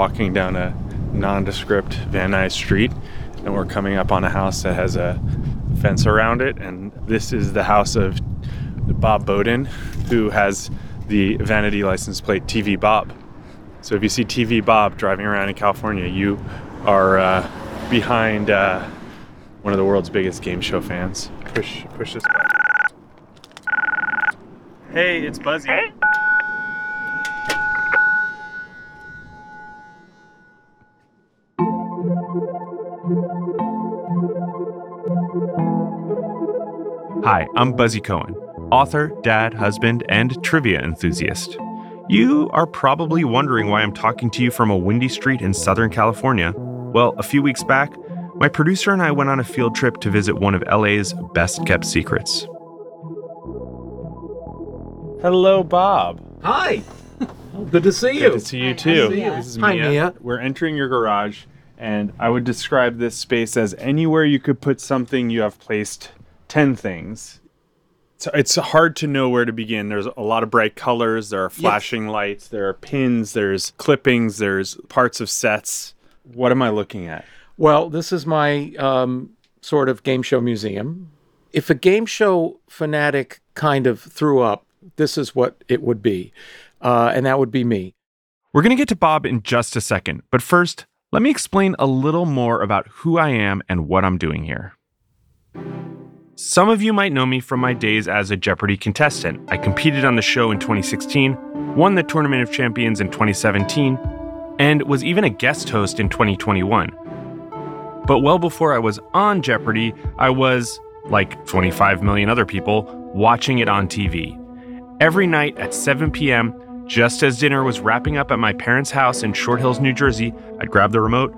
walking down a nondescript Van Nuys street, and we're coming up on a house that has a fence around it. And this is the house of Bob Bowden, who has the vanity license plate TV Bob. So if you see TV Bob driving around in California, you are uh, behind uh, one of the world's biggest game show fans. Push, push this button. Hey, it's Buzzy. Hi, I'm Buzzy Cohen, author, dad, husband, and trivia enthusiast. You are probably wondering why I'm talking to you from a windy street in Southern California. Well, a few weeks back, my producer and I went on a field trip to visit one of LA's best kept secrets. Hello, Bob. Hi. Good to see you. Good to see you too. see you. This is Hi, Mia. Mia. We're entering your garage, and I would describe this space as anywhere you could put something. You have placed ten things. So it's hard to know where to begin. There's a lot of bright colors. There are flashing lights. There are pins. There's clippings. There's parts of sets. What am I looking at? Well, this is my um, sort of game show museum. If a game show fanatic kind of threw up, this is what it would be. Uh, and that would be me. We're going to get to Bob in just a second, but first, let me explain a little more about who I am and what I'm doing here. Some of you might know me from my days as a Jeopardy contestant. I competed on the show in 2016, won the Tournament of Champions in 2017, and was even a guest host in 2021. But well before I was on Jeopardy, I was, like 25 million other people, watching it on TV. Every night at 7 p.m., just as dinner was wrapping up at my parents' house in Short Hills, New Jersey, I'd grab the remote,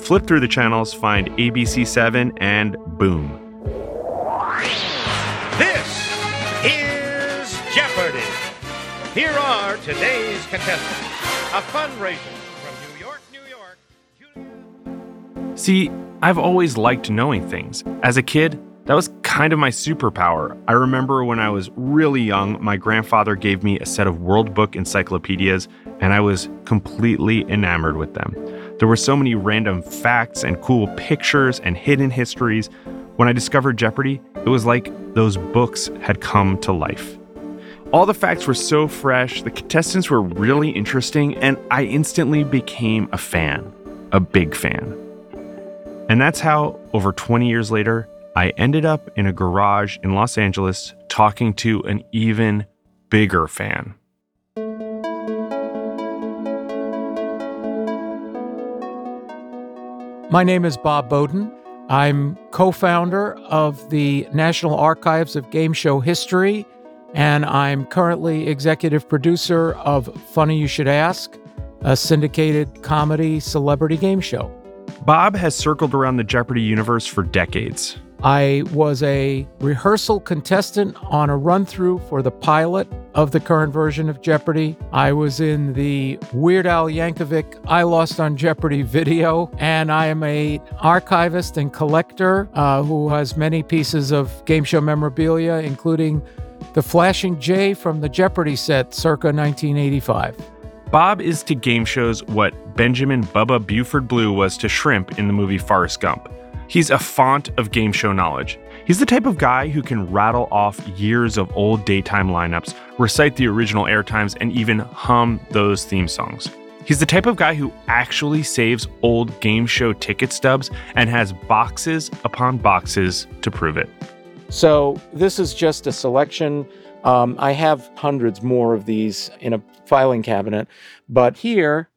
flip through the channels, find ABC7, and boom. Is Jeopardy! Here are today's contestants. A fundraiser from New York, New York. See, I've always liked knowing things. As a kid, that was kind of my superpower. I remember when I was really young, my grandfather gave me a set of World Book encyclopedias, and I was completely enamored with them. There were so many random facts and cool pictures and hidden histories. When I discovered Jeopardy, it was like those books had come to life. All the facts were so fresh, the contestants were really interesting, and I instantly became a fan, a big fan. And that's how, over 20 years later, I ended up in a garage in Los Angeles talking to an even bigger fan. My name is Bob Bowden. I'm co founder of the National Archives of Game Show History, and I'm currently executive producer of Funny You Should Ask, a syndicated comedy celebrity game show. Bob has circled around the Jeopardy universe for decades. I was a rehearsal contestant on a run through for the pilot of the current version of Jeopardy. I was in the Weird Al Yankovic I Lost on Jeopardy video, and I am a archivist and collector uh, who has many pieces of game show memorabilia, including the Flashing J from the Jeopardy set circa 1985. Bob is to game shows what Benjamin Bubba Buford Blue was to shrimp in the movie Forrest Gump. He's a font of game show knowledge. He's the type of guy who can rattle off years of old daytime lineups, recite the original air times, and even hum those theme songs. He's the type of guy who actually saves old game show ticket stubs and has boxes upon boxes to prove it. So this is just a selection. Um, I have hundreds more of these in a filing cabinet, but here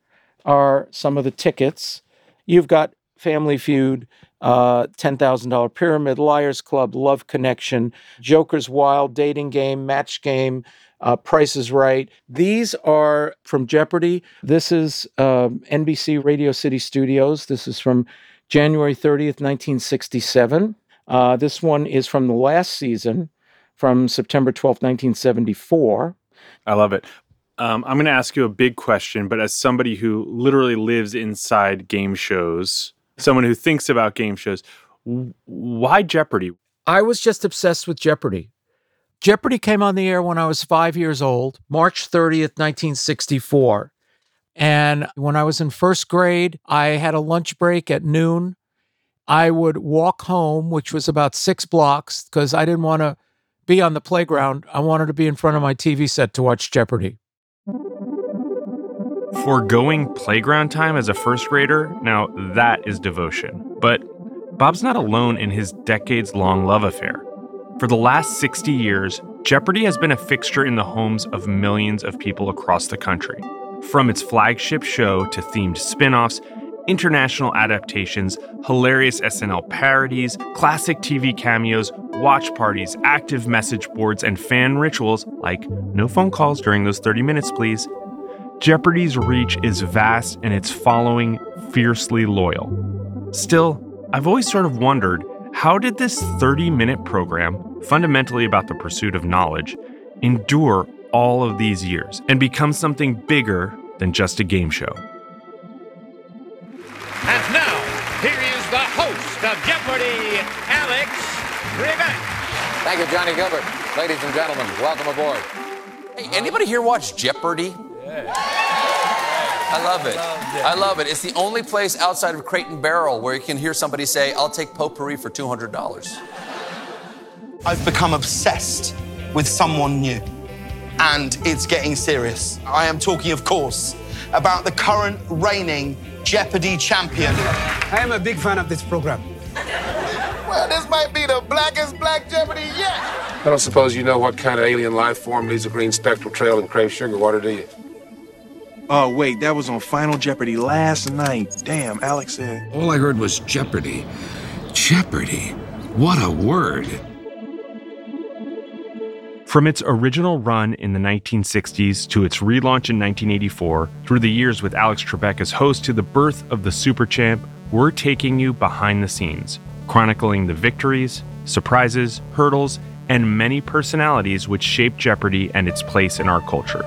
are some of the tickets. You've got Family Feud, uh, $10,000 Pyramid, Liars Club, Love Connection, Joker's Wild, Dating Game, Match Game, uh, Price is Right. These are from Jeopardy. This is um NBC Radio City Studios. This is from January 30th, 1967. Uh, this one is from the last season, from September 12th, 1974. I love it. Um, I'm going to ask you a big question, but as somebody who literally lives inside game shows, someone who thinks about game shows, why Jeopardy? I was just obsessed with Jeopardy. Jeopardy came on the air when I was five years old, March 30th, 1964. And when I was in first grade, I had a lunch break at noon. I would walk home, which was about six blocks, because I didn't want to be on the playground. I wanted to be in front of my TV set to watch Jeopardy. Foregoing playground time as a first grader, now that is devotion. But Bob's not alone in his decades long love affair. For the last 60 years, Jeopardy has been a fixture in the homes of millions of people across the country. From its flagship show to themed spin offs, international adaptations, hilarious SNL parodies, classic TV cameos, watch parties, active message boards, and fan rituals like no phone calls during those 30 minutes, please. Jeopardy's reach is vast and its following fiercely loyal. Still, I've always sort of wondered how did this 30 minute program, fundamentally about the pursuit of knowledge, endure all of these years and become something bigger than just a game show? And now, here is the host of Jeopardy, Alex Trebek. Thank you, Johnny Gilbert. Ladies and gentlemen, welcome aboard. Hey, anybody here watch Jeopardy? I love it. I love it. It's the only place outside of Crate and Barrel where you can hear somebody say, I'll take potpourri for $200. I've become obsessed with someone new. And it's getting serious. I am talking, of course, about the current reigning Jeopardy champion. I am a big fan of this program. Well, this might be the blackest black Jeopardy yet. I don't suppose you know what kind of alien life form leaves a green spectral trail in crave sugar water, do you? Oh, wait, that was on Final Jeopardy last night. Damn, Alex said. All I heard was Jeopardy. Jeopardy. What a word. From its original run in the 1960s to its relaunch in 1984, through the years with Alex Trebek as host to the birth of the Super Champ, we're taking you behind the scenes, chronicling the victories, surprises, hurdles, and many personalities which shaped Jeopardy and its place in our culture.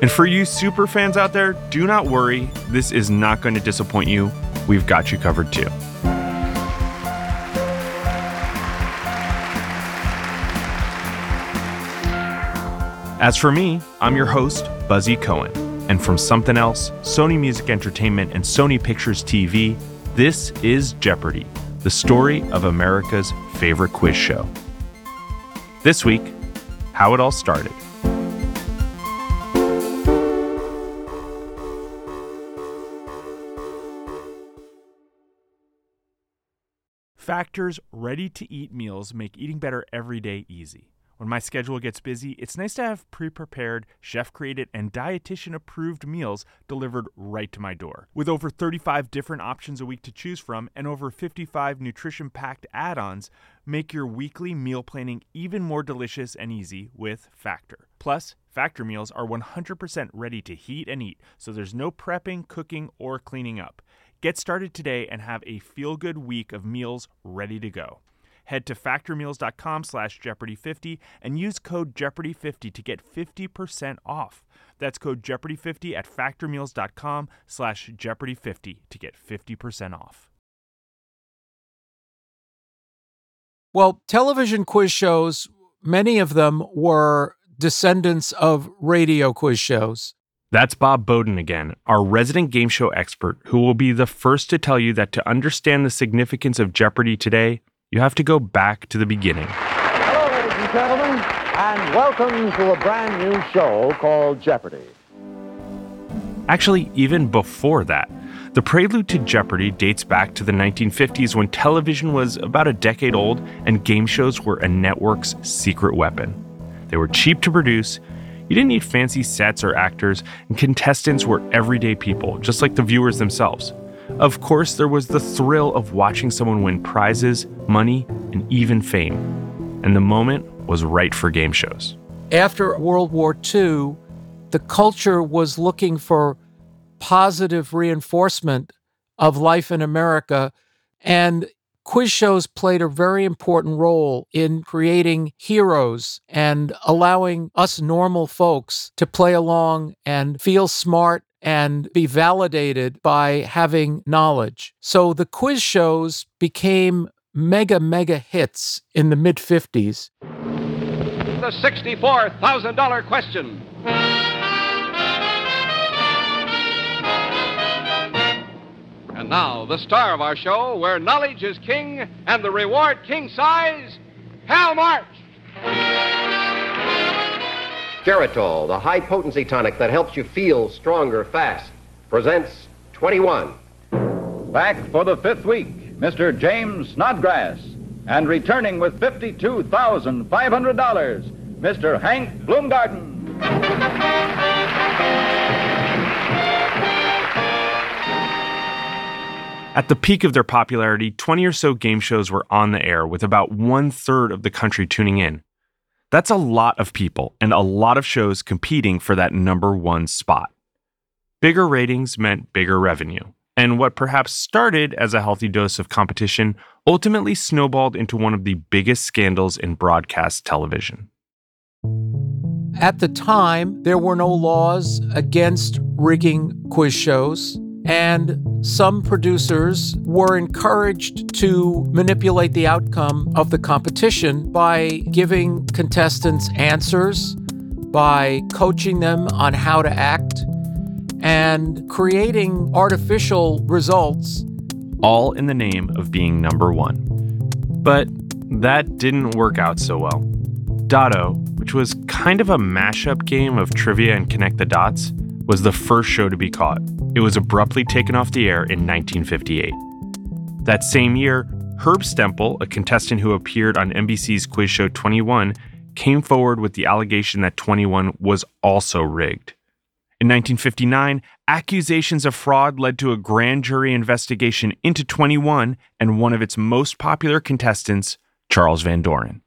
And for you super fans out there, do not worry, this is not going to disappoint you. We've got you covered too. As for me, I'm your host, Buzzy Cohen. And from Something Else, Sony Music Entertainment, and Sony Pictures TV, this is Jeopardy, the story of America's favorite quiz show. This week, how it all started. Factor's ready to eat meals make eating better every day easy. When my schedule gets busy, it's nice to have pre prepared, chef created, and dietitian approved meals delivered right to my door. With over 35 different options a week to choose from and over 55 nutrition packed add ons, make your weekly meal planning even more delicious and easy with Factor. Plus, Factor meals are 100% ready to heat and eat, so there's no prepping, cooking, or cleaning up. Get started today and have a feel-good week of meals ready to go. Head to factormeals.com slash Jeopardy50 and use code Jeopardy50 to get 50% off. That's code Jeopardy50 at factormeals.com slash Jeopardy50 to get 50% off. Well, television quiz shows, many of them were descendants of radio quiz shows. That's Bob Bowden again, our resident game show expert, who will be the first to tell you that to understand the significance of Jeopardy today, you have to go back to the beginning. Hello, ladies and gentlemen, and welcome to a brand new show called Jeopardy! Actually, even before that, the prelude to Jeopardy dates back to the 1950s when television was about a decade old and game shows were a network's secret weapon. They were cheap to produce, you didn't need fancy sets or actors, and contestants were everyday people, just like the viewers themselves. Of course, there was the thrill of watching someone win prizes, money, and even fame. And the moment was right for game shows. After World War II, the culture was looking for positive reinforcement of life in America. And quiz shows played a very important role in creating heroes and allowing us normal folks to play along and feel smart and be validated by having knowledge. So the quiz shows became mega, mega hits in the mid 50s. The $64,000 question. Now, the star of our show, where knowledge is king and the reward king size, Hal March. Geritol, the high potency tonic that helps you feel stronger fast, presents 21. Back for the fifth week, Mr. James Snodgrass. And returning with $52,500, Mr. Hank Bloomgarden. At the peak of their popularity, 20 or so game shows were on the air with about one third of the country tuning in. That's a lot of people and a lot of shows competing for that number one spot. Bigger ratings meant bigger revenue, and what perhaps started as a healthy dose of competition ultimately snowballed into one of the biggest scandals in broadcast television. At the time, there were no laws against rigging quiz shows, and some producers were encouraged to manipulate the outcome of the competition by giving contestants answers, by coaching them on how to act, and creating artificial results. All in the name of being number one. But that didn't work out so well. Dotto, which was kind of a mashup game of trivia and connect the dots, was the first show to be caught. It was abruptly taken off the air in 1958. That same year, Herb Stempel, a contestant who appeared on NBC's quiz show 21, came forward with the allegation that 21 was also rigged. In 1959, accusations of fraud led to a grand jury investigation into 21 and one of its most popular contestants, Charles Van Doren.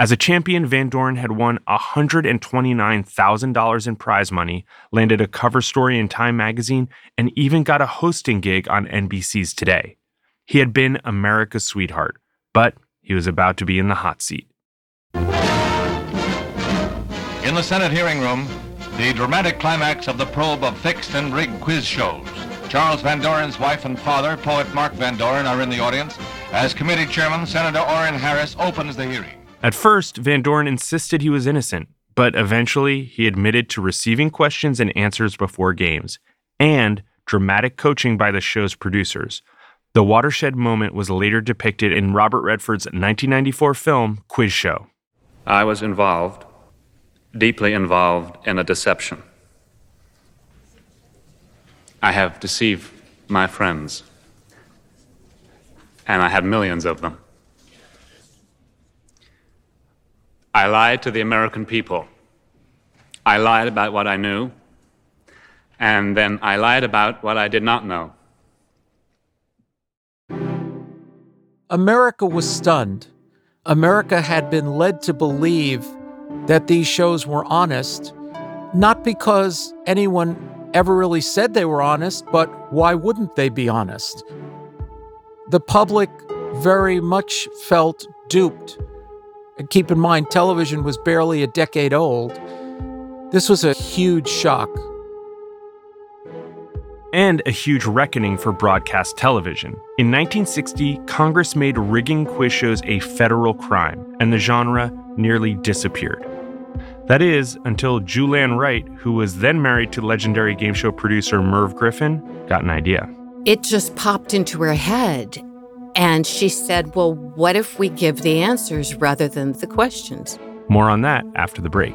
As a champion, Van Doren had won $129,000 in prize money, landed a cover story in Time magazine, and even got a hosting gig on NBC's Today. He had been America's sweetheart, but he was about to be in the hot seat. In the Senate hearing room, the dramatic climax of the probe of fixed and rigged quiz shows. Charles Van Doren's wife and father, poet Mark Van Doren, are in the audience as committee chairman Senator Oren Harris opens the hearing. At first, Van Doren insisted he was innocent, but eventually he admitted to receiving questions and answers before games, and dramatic coaching by the show's producers. The watershed moment was later depicted in Robert Redford's 1994 film Quiz Show. I was involved, deeply involved, in a deception. I have deceived my friends, and I have millions of them. I lied to the American people. I lied about what I knew, and then I lied about what I did not know. America was stunned. America had been led to believe that these shows were honest, not because anyone ever really said they were honest, but why wouldn't they be honest? The public very much felt duped and keep in mind, television was barely a decade old. This was a huge shock. And a huge reckoning for broadcast television. In 1960, Congress made rigging quiz shows a federal crime, and the genre nearly disappeared. That is, until Julann Wright, who was then married to legendary game show producer Merv Griffin, got an idea. It just popped into her head and she said, Well, what if we give the answers rather than the questions? More on that after the break.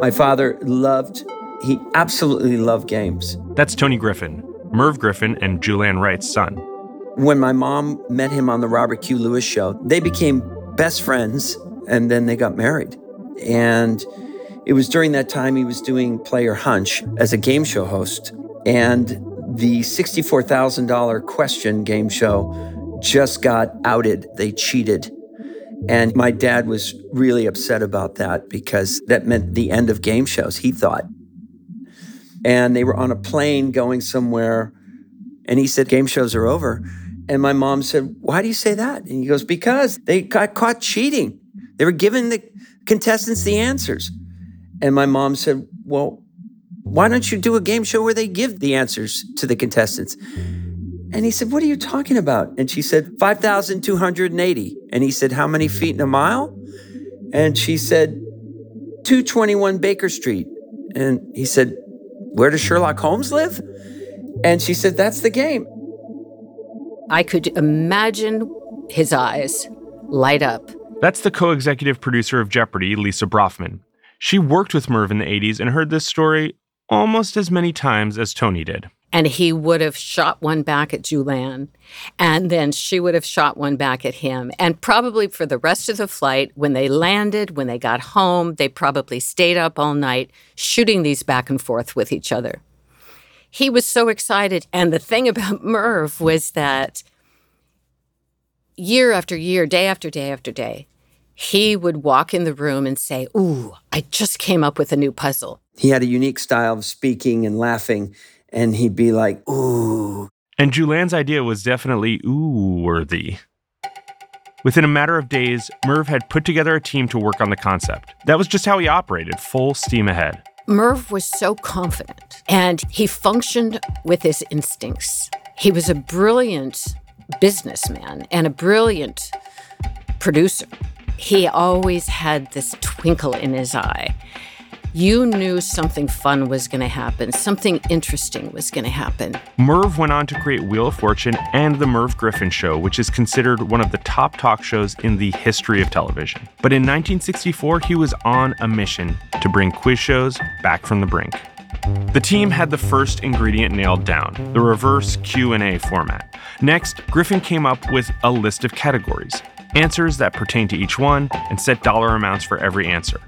My father loved, he absolutely loved games. That's Tony Griffin, Merv Griffin and Julann Wright's son. When my mom met him on the Robert Q. Lewis show, they became best friends and then they got married. And it was during that time he was doing Play Your Hunch as a game show host. And the $64,000 question game show just got outed. They cheated. And my dad was really upset about that because that meant the end of game shows, he thought. And they were on a plane going somewhere. And he said, Game shows are over. And my mom said, Why do you say that? And he goes, Because they got caught cheating. They were giving the contestants the answers. And my mom said, Well, why don't you do a game show where they give the answers to the contestants? And he said, What are you talking about? And she said, 5,280. And he said, How many feet in a mile? And she said, 221 Baker Street. And he said, Where does Sherlock Holmes live? And she said, That's the game. I could imagine his eyes light up. That's the co executive producer of Jeopardy, Lisa Brafman. She worked with Merv in the 80s and heard this story almost as many times as Tony did. And he would have shot one back at Julann, and then she would have shot one back at him. And probably for the rest of the flight, when they landed, when they got home, they probably stayed up all night shooting these back and forth with each other. He was so excited. And the thing about Merv was that year after year, day after day after day, he would walk in the room and say, Ooh, I just came up with a new puzzle. He had a unique style of speaking and laughing, and he'd be like, Ooh. And Julann's idea was definitely ooh worthy. Within a matter of days, Merv had put together a team to work on the concept. That was just how he operated, full steam ahead. Merv was so confident and he functioned with his instincts. He was a brilliant businessman and a brilliant producer. He always had this twinkle in his eye. You knew something fun was going to happen, something interesting was going to happen. Merv went on to create Wheel of Fortune and The Merv Griffin Show, which is considered one of the top talk shows in the history of television. But in 1964, he was on a mission to bring quiz shows back from the brink. The team had the first ingredient nailed down, the reverse Q&A format. Next, Griffin came up with a list of categories, answers that pertain to each one, and set dollar amounts for every answer.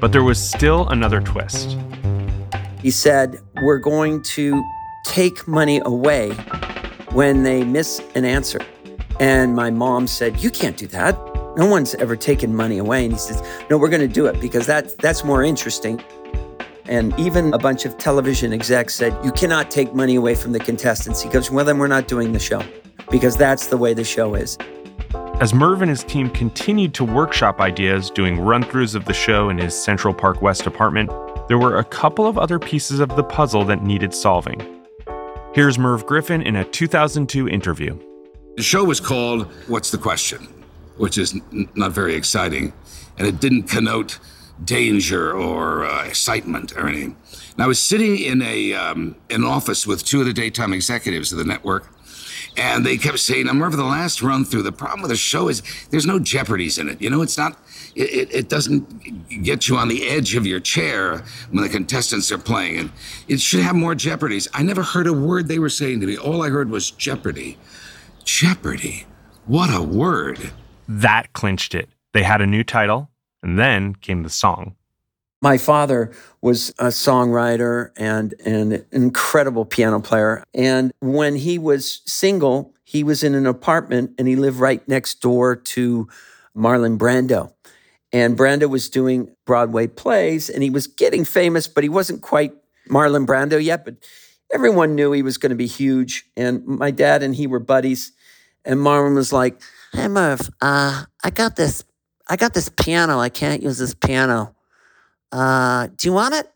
But there was still another twist. He said, We're going to take money away when they miss an answer. And my mom said, You can't do that. No one's ever taken money away. And he says, No, we're going to do it because that, that's more interesting. And even a bunch of television execs said, You cannot take money away from the contestants. He goes, Well, then we're not doing the show because that's the way the show is. As Merv and his team continued to workshop ideas, doing run throughs of the show in his Central Park West apartment, there were a couple of other pieces of the puzzle that needed solving. Here's Merv Griffin in a 2002 interview. The show was called What's the Question, which is n- not very exciting, and it didn't connote danger or uh, excitement or anything. And I was sitting in a um, an office with two of the daytime executives of the network, and they kept saying, "I'm over the last run through. The problem with the show is there's no jeopardies in it. You know, it's not. It, it, it doesn't get you on the edge of your chair when the contestants are playing, and it should have more jeopardies. I never heard a word they were saying to me. All I heard was jeopardy, jeopardy. What a word! That clinched it. They had a new title, and then came the song. My father was a songwriter and an incredible piano player. And when he was single, he was in an apartment and he lived right next door to Marlon Brando. And Brando was doing Broadway plays and he was getting famous, but he wasn't quite Marlon Brando yet. But everyone knew he was going to be huge. And my dad and he were buddies. And Marlon was like, Hey Merv, uh, I got this I got this piano. I can't use this piano uh, do you want it?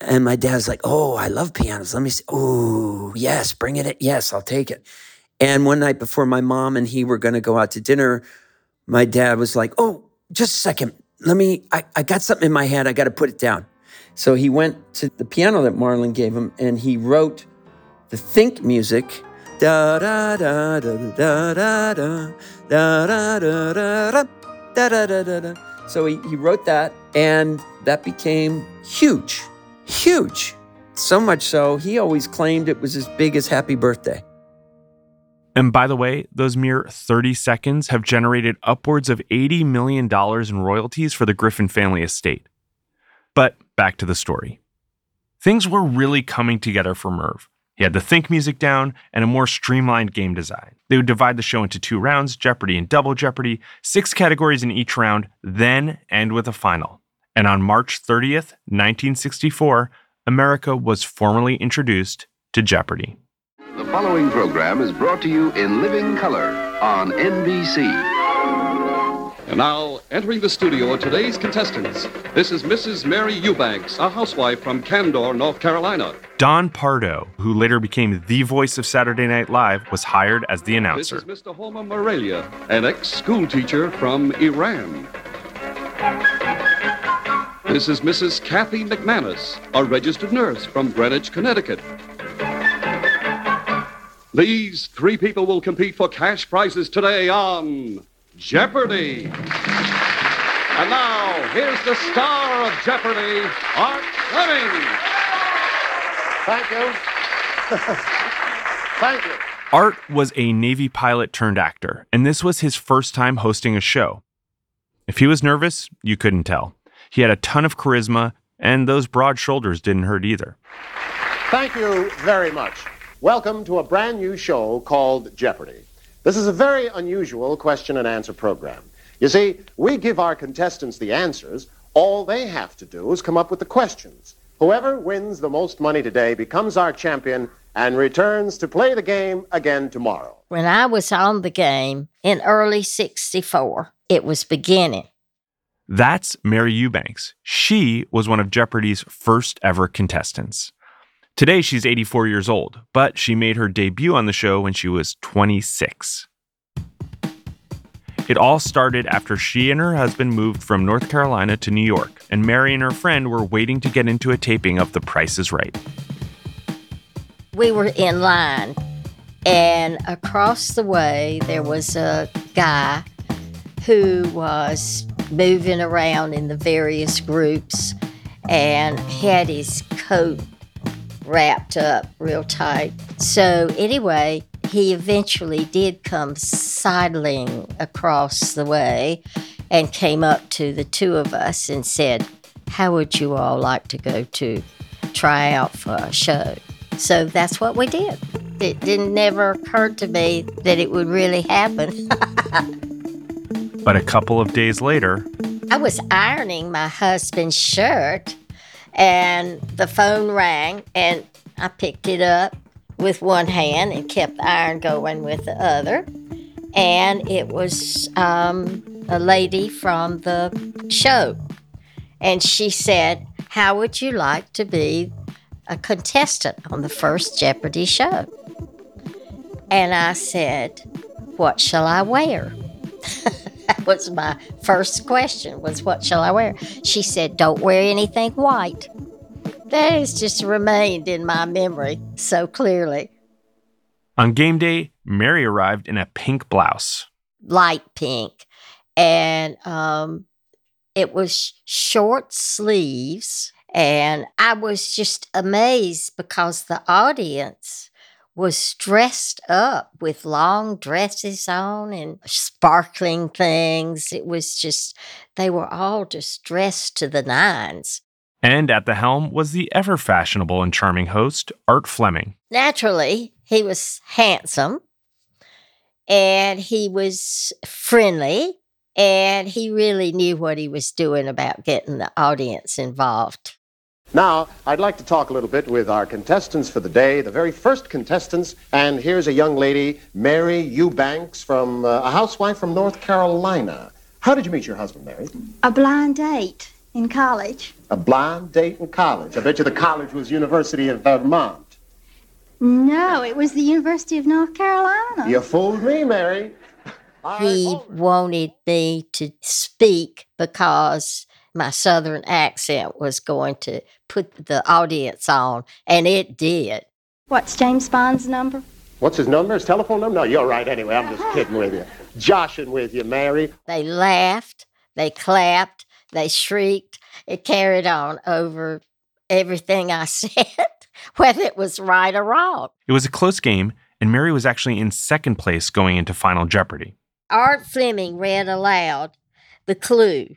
And my dad's like, oh, I love pianos. Let me see. Oh, yes, bring it. In. Yes, I'll take it. And one night before my mom and he were going to go out to dinner, my dad was like, oh, just a second. Let me, I, I got something in my head. I got to put it down. So he went to the piano that Marlon gave him and he wrote the think music. Da da da da da da da da da da da da da da da da. So he, he wrote that and that became huge, huge. So much so, he always claimed it was as big as Happy Birthday. And by the way, those mere 30 seconds have generated upwards of $80 million in royalties for the Griffin family estate. But back to the story. Things were really coming together for Merv. He had the think music down and a more streamlined game design. They would divide the show into two rounds Jeopardy and Double Jeopardy, six categories in each round, then end with a final. And on March 30th, 1964, America was formally introduced to Jeopardy! The following program is brought to you in living color on NBC. And now, entering the studio are today's contestants. This is Mrs. Mary Eubanks, a housewife from Candor, North Carolina. Don Pardo, who later became the voice of Saturday Night Live, was hired as the announcer. This is Mr. Homer Morelia, an ex-school teacher from Iran. This is Mrs. Kathy McManus, a registered nurse from Greenwich, Connecticut. These three people will compete for cash prizes today on Jeopardy! And now, here's the star of Jeopardy, Art Fleming! Thank you. Thank you. Art was a Navy pilot turned actor, and this was his first time hosting a show. If he was nervous, you couldn't tell. He had a ton of charisma, and those broad shoulders didn't hurt either. Thank you very much. Welcome to a brand new show called Jeopardy! This is a very unusual question and answer program. You see, we give our contestants the answers. All they have to do is come up with the questions. Whoever wins the most money today becomes our champion and returns to play the game again tomorrow. When I was on the game in early 64, it was beginning. That's Mary Eubanks. She was one of Jeopardy's first ever contestants. Today, she's 84 years old, but she made her debut on the show when she was 26. It all started after she and her husband moved from North Carolina to New York, and Mary and her friend were waiting to get into a taping of The Price is Right. We were in line, and across the way, there was a guy who was moving around in the various groups and had his coat wrapped up real tight. So, anyway, he eventually did come sidling across the way and came up to the two of us and said, How would you all like to go to try out for a show? So that's what we did. It didn't never occur to me that it would really happen. But a couple of days later, I was ironing my husband's shirt and the phone rang and I picked it up with one hand and kept the iron going with the other. And it was um, a lady from the show. And she said, How would you like to be a contestant on the first Jeopardy show? And I said, What shall I wear? was my first question was what shall I wear? She said, Don't wear anything white. That has just remained in my memory so clearly. on game day, Mary arrived in a pink blouse. Light pink. And um, it was short sleeves. And I was just amazed because the audience was dressed up with long dresses on and sparkling things. It was just, they were all just dressed to the nines. And at the helm was the ever fashionable and charming host, Art Fleming. Naturally, he was handsome and he was friendly and he really knew what he was doing about getting the audience involved. Now, I'd like to talk a little bit with our contestants for the day, the very first contestants. And here's a young lady, Mary Eubanks, from uh, a housewife from North Carolina. How did you meet your husband, Mary? A blind date in college. A blind date in college. I bet you the college was University of Vermont. No, it was the University of North Carolina. You fooled me, Mary. He wanted me to speak because my southern accent was going to put the audience on, and it did. What's James Bond's number? What's his number? His telephone number? No, you're right anyway. I'm just kidding with you. Joshing with you, Mary. They laughed, they clapped, they shrieked. It carried on over everything I said, whether it was right or wrong. It was a close game, and Mary was actually in second place going into Final Jeopardy. Art Fleming read aloud the clue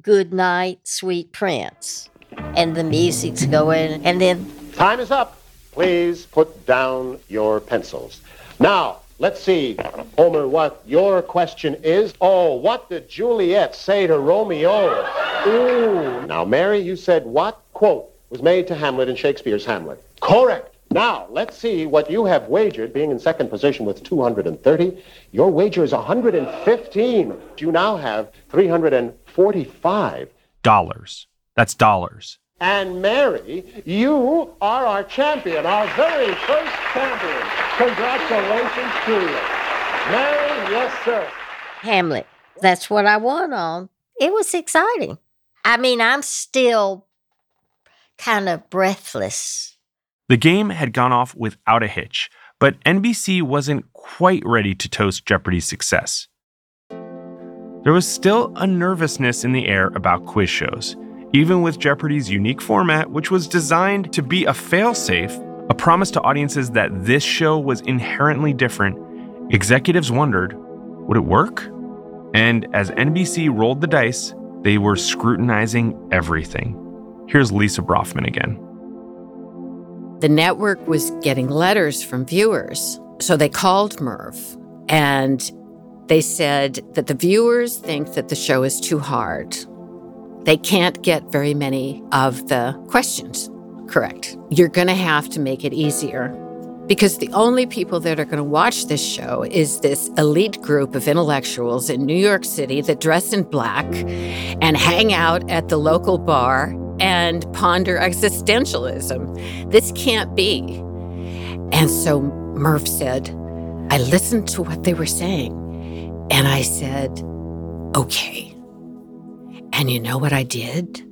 Good night, sweet prince. And the music's going, and then Time is up. Please put down your pencils. Now, let's see, Homer, what your question is. Oh, what did Juliet say to Romeo? Ooh. Now, Mary, you said what quote was made to Hamlet in Shakespeare's Hamlet? Correct. Now, let's see what you have wagered, being in second position with 230. Your wager is 115. You now have 345. Dollars. That's dollars. And Mary, you are our champion, our very first champion. Congratulations to you. Mary, yes, sir. Hamlet. That's what I won on. It was exciting. I mean, I'm still kind of breathless. The game had gone off without a hitch, but NBC wasn't quite ready to toast Jeopardy's success. There was still a nervousness in the air about quiz shows, even with Jeopardy's unique format, which was designed to be a failsafe, a promise to audiences that this show was inherently different. Executives wondered, would it work? And as NBC rolled the dice, they were scrutinizing everything. Here's Lisa Brofman again. The network was getting letters from viewers. So they called Merv and they said that the viewers think that the show is too hard. They can't get very many of the questions correct. You're going to have to make it easier because the only people that are going to watch this show is this elite group of intellectuals in New York City that dress in black and hang out at the local bar and ponder existentialism. This can't be. And so Merv said, I listened to what they were saying and I said, okay. And you know what I did?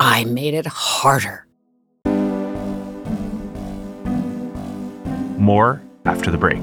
I made it harder. More after the break.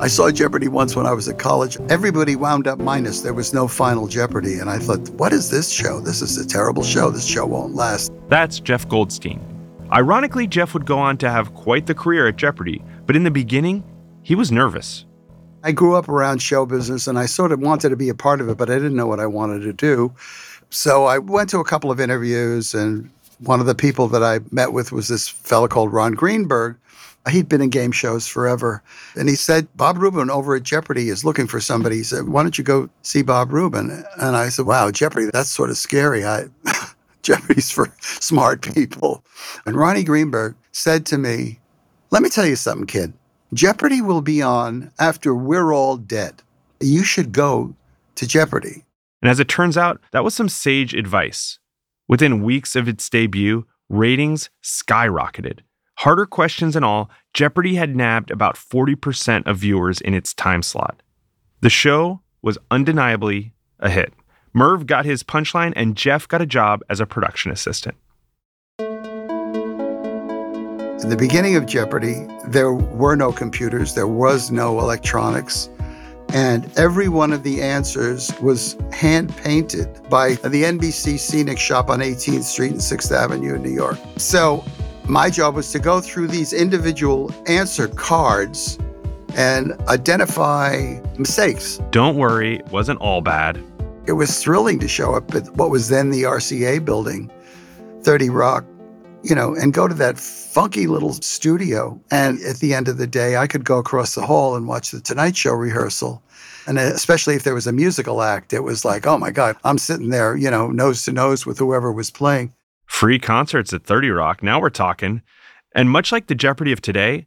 I saw Jeopardy once when I was at college. Everybody wound up minus. There was no final Jeopardy. And I thought, what is this show? This is a terrible show. This show won't last. That's Jeff Goldstein. Ironically, Jeff would go on to have quite the career at Jeopardy, but in the beginning, he was nervous. I grew up around show business and I sort of wanted to be a part of it, but I didn't know what I wanted to do. So I went to a couple of interviews, and one of the people that I met with was this fellow called Ron Greenberg. He'd been in game shows forever. And he said, Bob Rubin over at Jeopardy is looking for somebody. He said, Why don't you go see Bob Rubin? And I said, Wow, Jeopardy, that's sort of scary. I Jeopardy's for smart people. And Ronnie Greenberg said to me, Let me tell you something, kid. Jeopardy will be on after we're all dead. You should go to Jeopardy. And as it turns out, that was some sage advice. Within weeks of its debut, ratings skyrocketed. Harder questions and all, Jeopardy had nabbed about 40% of viewers in its time slot. The show was undeniably a hit. Merv got his punchline, and Jeff got a job as a production assistant. In the beginning of Jeopardy, there were no computers, there was no electronics, and every one of the answers was hand painted by the NBC Scenic Shop on 18th Street and 6th Avenue in New York. So my job was to go through these individual answer cards and identify mistakes. Don't worry, it wasn't all bad. It was thrilling to show up at what was then the RCA building, 30 Rock, you know, and go to that funky little studio. And at the end of the day, I could go across the hall and watch the Tonight Show rehearsal. And especially if there was a musical act, it was like, oh my God, I'm sitting there, you know, nose to nose with whoever was playing. Free concerts at 30 Rock. Now we're talking. And much like the Jeopardy of today,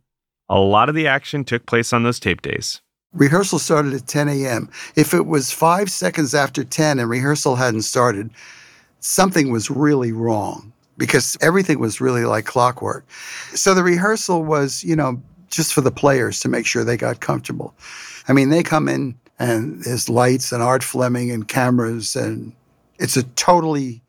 a lot of the action took place on those tape days. Rehearsal started at 10 a.m. If it was five seconds after 10 and rehearsal hadn't started, something was really wrong because everything was really like clockwork. So the rehearsal was, you know, just for the players to make sure they got comfortable. I mean, they come in and there's lights and Art Fleming and cameras, and it's a totally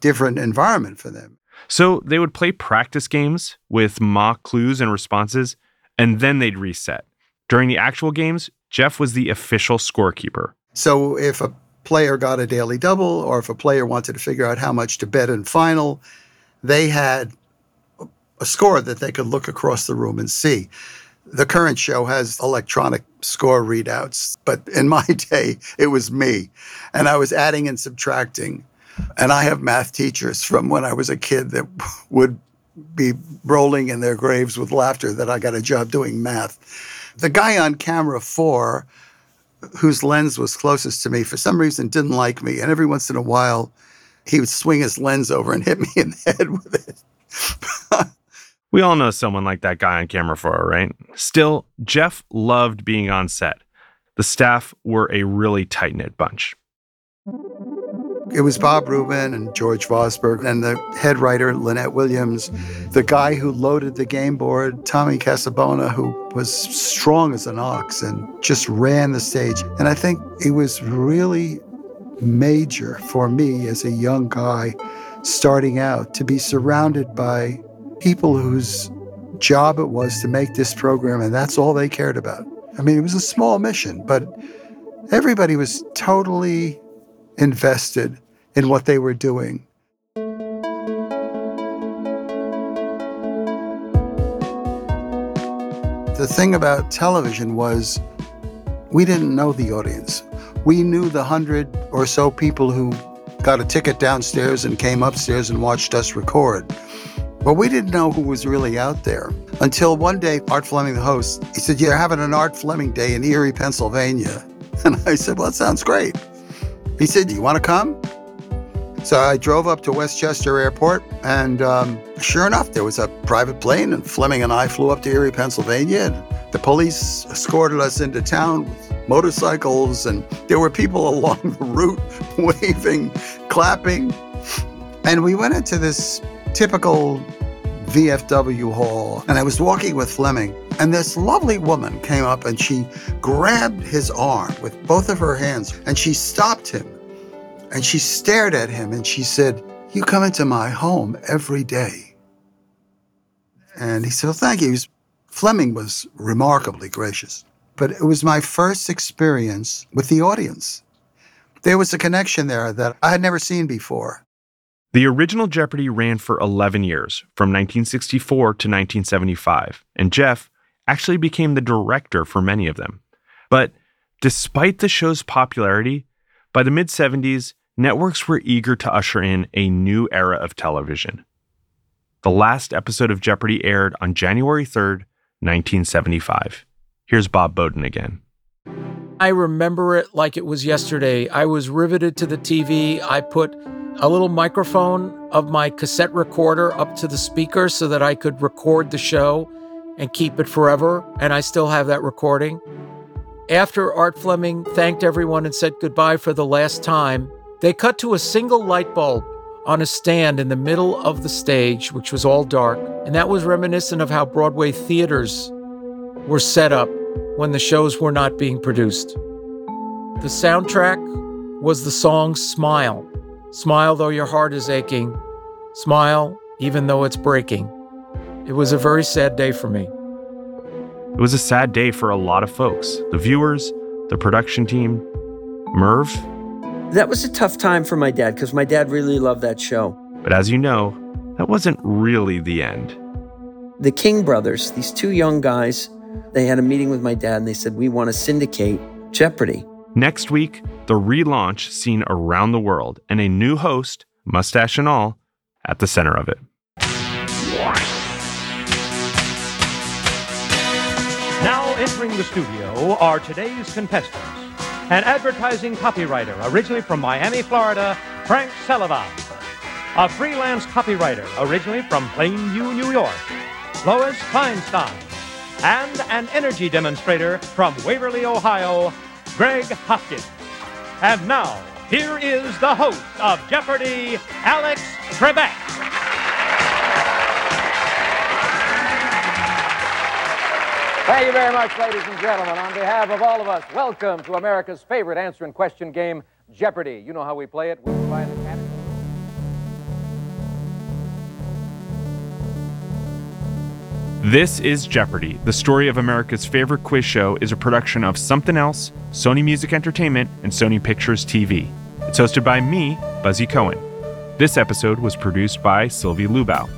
different environment for them. So they would play practice games with mock clues and responses, and then they'd reset. During the actual games, Jeff was the official scorekeeper. So if a player got a daily double, or if a player wanted to figure out how much to bet in final, they had a score that they could look across the room and see. The current show has electronic score readouts, but in my day, it was me. And I was adding and subtracting. And I have math teachers from when I was a kid that would be rolling in their graves with laughter that I got a job doing math. The guy on camera four, whose lens was closest to me, for some reason didn't like me. And every once in a while, he would swing his lens over and hit me in the head with it. we all know someone like that guy on camera four, right? Still, Jeff loved being on set. The staff were a really tight knit bunch. It was Bob Rubin and George Vosburgh and the head writer, Lynette Williams, the guy who loaded the game board, Tommy Casabona, who was strong as an ox and just ran the stage. And I think it was really major for me as a young guy starting out to be surrounded by people whose job it was to make this program, and that's all they cared about. I mean, it was a small mission, but everybody was totally invested in what they were doing. The thing about television was we didn't know the audience. We knew the hundred or so people who got a ticket downstairs and came upstairs and watched us record. But we didn't know who was really out there until one day, Art Fleming, the host, he said, You're having an Art Fleming Day in Erie, Pennsylvania. And I said, Well, that sounds great. He said, Do you want to come? So I drove up to Westchester Airport, and um, sure enough, there was a private plane, and Fleming and I flew up to Erie, Pennsylvania. And the police escorted us into town with motorcycles, and there were people along the route waving, clapping. And we went into this typical VFW hall, and I was walking with Fleming, and this lovely woman came up and she grabbed his arm with both of her hands, and she stopped him and she stared at him and she said, You come into my home every day. And he said, Well, thank you. Was, Fleming was remarkably gracious. But it was my first experience with the audience. There was a connection there that I had never seen before. The original Jeopardy ran for 11 years, from 1964 to 1975, and Jeff actually became the director for many of them. But despite the show's popularity, by the mid 70s, networks were eager to usher in a new era of television. The last episode of Jeopardy aired on January 3rd, 1975. Here's Bob Bowden again. I remember it like it was yesterday. I was riveted to the TV. I put a little microphone of my cassette recorder up to the speaker so that I could record the show and keep it forever. And I still have that recording. After Art Fleming thanked everyone and said goodbye for the last time, they cut to a single light bulb on a stand in the middle of the stage, which was all dark, and that was reminiscent of how Broadway theaters were set up when the shows were not being produced. The soundtrack was the song Smile. Smile though your heart is aching. Smile even though it's breaking. It was a very sad day for me. It was a sad day for a lot of folks the viewers, the production team. Merv, that was a tough time for my dad because my dad really loved that show. But as you know, that wasn't really the end. The King brothers, these two young guys They had a meeting with my dad and they said, We want to syndicate Jeopardy. Next week, the relaunch seen around the world and a new host, mustache and all, at the center of it. Now entering the studio are today's contestants. An advertising copywriter originally from Miami, Florida, Frank Sullivan. A freelance copywriter originally from Plainview, New York, Lois Feinstein. And an energy demonstrator from Waverly, Ohio, Greg Hopkins. And now, here is the host of Jeopardy, Alex Trebek. Thank you very much, ladies and gentlemen. On behalf of all of us, welcome to America's favorite answer and question game, Jeopardy. You know how we play it. We provide the. This is Jeopardy! The story of America's favorite quiz show is a production of Something Else, Sony Music Entertainment, and Sony Pictures TV. It's hosted by me, Buzzy Cohen. This episode was produced by Sylvie Lubau.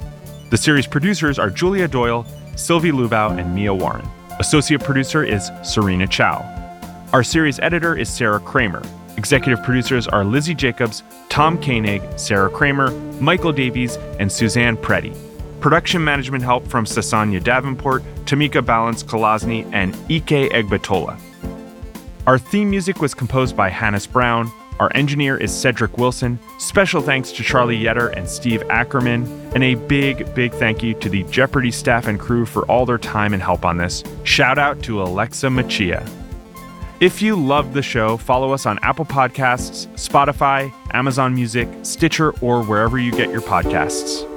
The series producers are Julia Doyle, Sylvie Lubau, and Mia Warren. Associate producer is Serena Chow. Our series editor is Sarah Kramer. Executive producers are Lizzie Jacobs, Tom Koenig, Sarah Kramer, Michael Davies, and Suzanne Preddy. Production management help from Sasanya Davenport, Tamika Ballance-Kolasny, and Ike Egbatola. Our theme music was composed by Hannis Brown. Our engineer is Cedric Wilson. Special thanks to Charlie Yetter and Steve Ackerman. And a big, big thank you to the Jeopardy staff and crew for all their time and help on this. Shout out to Alexa Machia. If you loved the show, follow us on Apple Podcasts, Spotify, Amazon Music, Stitcher, or wherever you get your podcasts.